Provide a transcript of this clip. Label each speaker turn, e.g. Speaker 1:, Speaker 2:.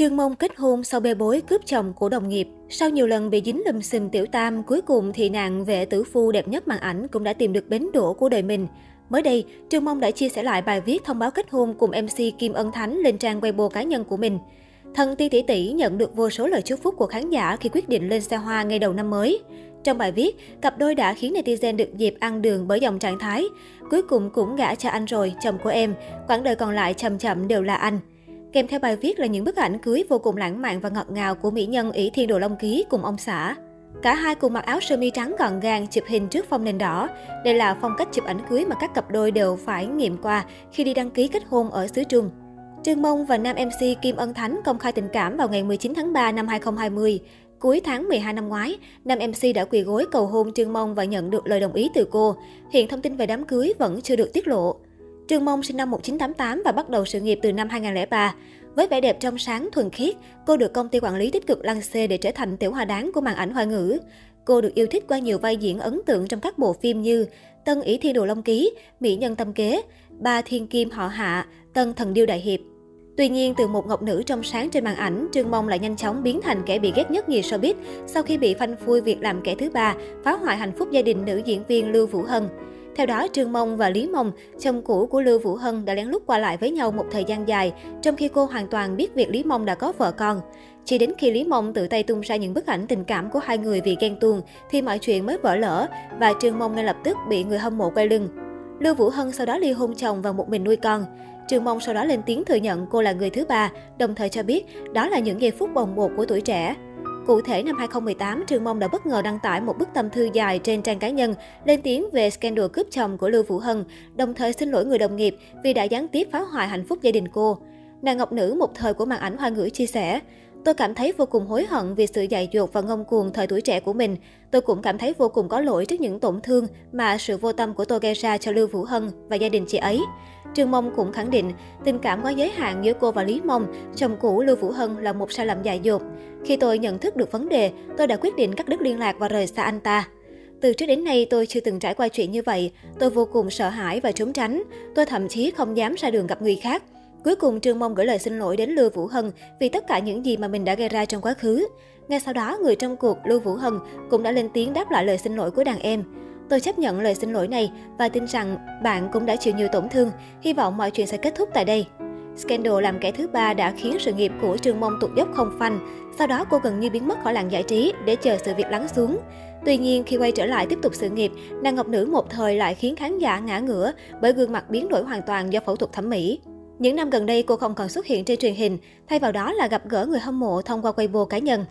Speaker 1: Trương Mông kết hôn sau bê bối cướp chồng của đồng nghiệp. Sau nhiều lần bị dính lùm xùm tiểu tam, cuối cùng thì nàng vệ tử phu đẹp nhất màn ảnh cũng đã tìm được bến đỗ của đời mình. Mới đây, Trương Mông đã chia sẻ lại bài viết thông báo kết hôn cùng MC Kim Ân Thánh lên trang Weibo cá nhân của mình. Thần Ti Tỷ Tỷ nhận được vô số lời chúc phúc của khán giả khi quyết định lên xe hoa ngay đầu năm mới. Trong bài viết, cặp đôi đã khiến netizen được dịp ăn đường bởi dòng trạng thái. Cuối cùng cũng gả cho anh rồi, chồng của em. Quãng đời còn lại chậm chậm đều là anh. Kèm theo bài viết là những bức ảnh cưới vô cùng lãng mạn và ngọt ngào của mỹ nhân ỷ Thiên Đồ Long Ký cùng ông xã. Cả hai cùng mặc áo sơ mi trắng gọn gàng chụp hình trước phong nền đỏ. Đây là phong cách chụp ảnh cưới mà các cặp đôi đều phải nghiệm qua khi đi đăng ký kết hôn ở xứ Trung. Trương Mông và nam MC Kim Ân Thánh công khai tình cảm vào ngày 19 tháng 3 năm 2020. Cuối tháng 12 năm ngoái, nam MC đã quỳ gối cầu hôn Trương Mông và nhận được lời đồng ý từ cô. Hiện thông tin về đám cưới vẫn chưa được tiết lộ. Trương Mông sinh năm 1988 và bắt đầu sự nghiệp từ năm 2003. Với vẻ đẹp trong sáng, thuần khiết, cô được công ty quản lý tích cực lăng xê để trở thành tiểu hoa đáng của màn ảnh hoa ngữ. Cô được yêu thích qua nhiều vai diễn ấn tượng trong các bộ phim như Tân ỷ thiên đồ long ký, Mỹ nhân tâm kế, Ba thiên kim họ hạ, Tân thần điêu đại hiệp. Tuy nhiên, từ một ngọc nữ trong sáng trên màn ảnh, Trương Mông lại nhanh chóng biến thành kẻ bị ghét nhất nhì showbiz sau khi bị phanh phui việc làm kẻ thứ ba, phá hoại hạnh phúc gia đình nữ diễn viên Lưu Vũ Hân. Theo đó, Trương Mông và Lý Mông, chồng cũ của Lưu Vũ Hân đã lén lút qua lại với nhau một thời gian dài, trong khi cô hoàn toàn biết việc Lý Mông đã có vợ con. Chỉ đến khi Lý Mông tự tay tung ra những bức ảnh tình cảm của hai người vì ghen tuông, thì mọi chuyện mới vỡ lỡ và Trương Mông ngay lập tức bị người hâm mộ quay lưng. Lưu Vũ Hân sau đó ly hôn chồng và một mình nuôi con. Trương Mông sau đó lên tiếng thừa nhận cô là người thứ ba, đồng thời cho biết đó là những giây phút bồng bột của tuổi trẻ. Cụ thể, năm 2018, Trương Mông đã bất ngờ đăng tải một bức tâm thư dài trên trang cá nhân, lên tiếng về scandal cướp chồng của Lưu Vũ Hân, đồng thời xin lỗi người đồng nghiệp vì đã gián tiếp phá hoại hạnh phúc gia đình cô. Nàng Ngọc Nữ một thời của màn ảnh hoa ngữ chia sẻ, Tôi cảm thấy vô cùng hối hận vì sự dại dột và ngông cuồng thời tuổi trẻ của mình. Tôi cũng cảm thấy vô cùng có lỗi trước những tổn thương mà sự vô tâm của tôi gây ra cho Lưu Vũ Hân và gia đình chị ấy. Trương Mông cũng khẳng định, tình cảm quá giới hạn giữa cô và Lý Mông, chồng cũ Lưu Vũ Hân là một sai lầm dại dột. Khi tôi nhận thức được vấn đề, tôi đã quyết định cắt đứt liên lạc và rời xa anh ta. Từ trước đến nay tôi chưa từng trải qua chuyện như vậy, tôi vô cùng sợ hãi và trốn tránh. Tôi thậm chí không dám ra đường gặp người khác. Cuối cùng Trương Mông gửi lời xin lỗi đến Lưu Vũ Hân vì tất cả những gì mà mình đã gây ra trong quá khứ. Ngay sau đó, người trong cuộc Lưu Vũ Hân cũng đã lên tiếng đáp lại lời xin lỗi của đàn em. Tôi chấp nhận lời xin lỗi này và tin rằng bạn cũng đã chịu nhiều tổn thương. Hy vọng mọi chuyện sẽ kết thúc tại đây. Scandal làm kẻ thứ ba đã khiến sự nghiệp của Trương Mông tụt dốc không phanh. Sau đó cô gần như biến mất khỏi làng giải trí để chờ sự việc lắng xuống. Tuy nhiên, khi quay trở lại tiếp tục sự nghiệp, nàng Ngọc Nữ một thời lại khiến khán giả ngã ngửa bởi gương mặt biến đổi hoàn toàn do phẫu thuật thẩm mỹ. Những năm gần đây cô không còn xuất hiện trên truyền hình, thay vào đó là gặp gỡ người hâm mộ thông qua Weibo cá nhân.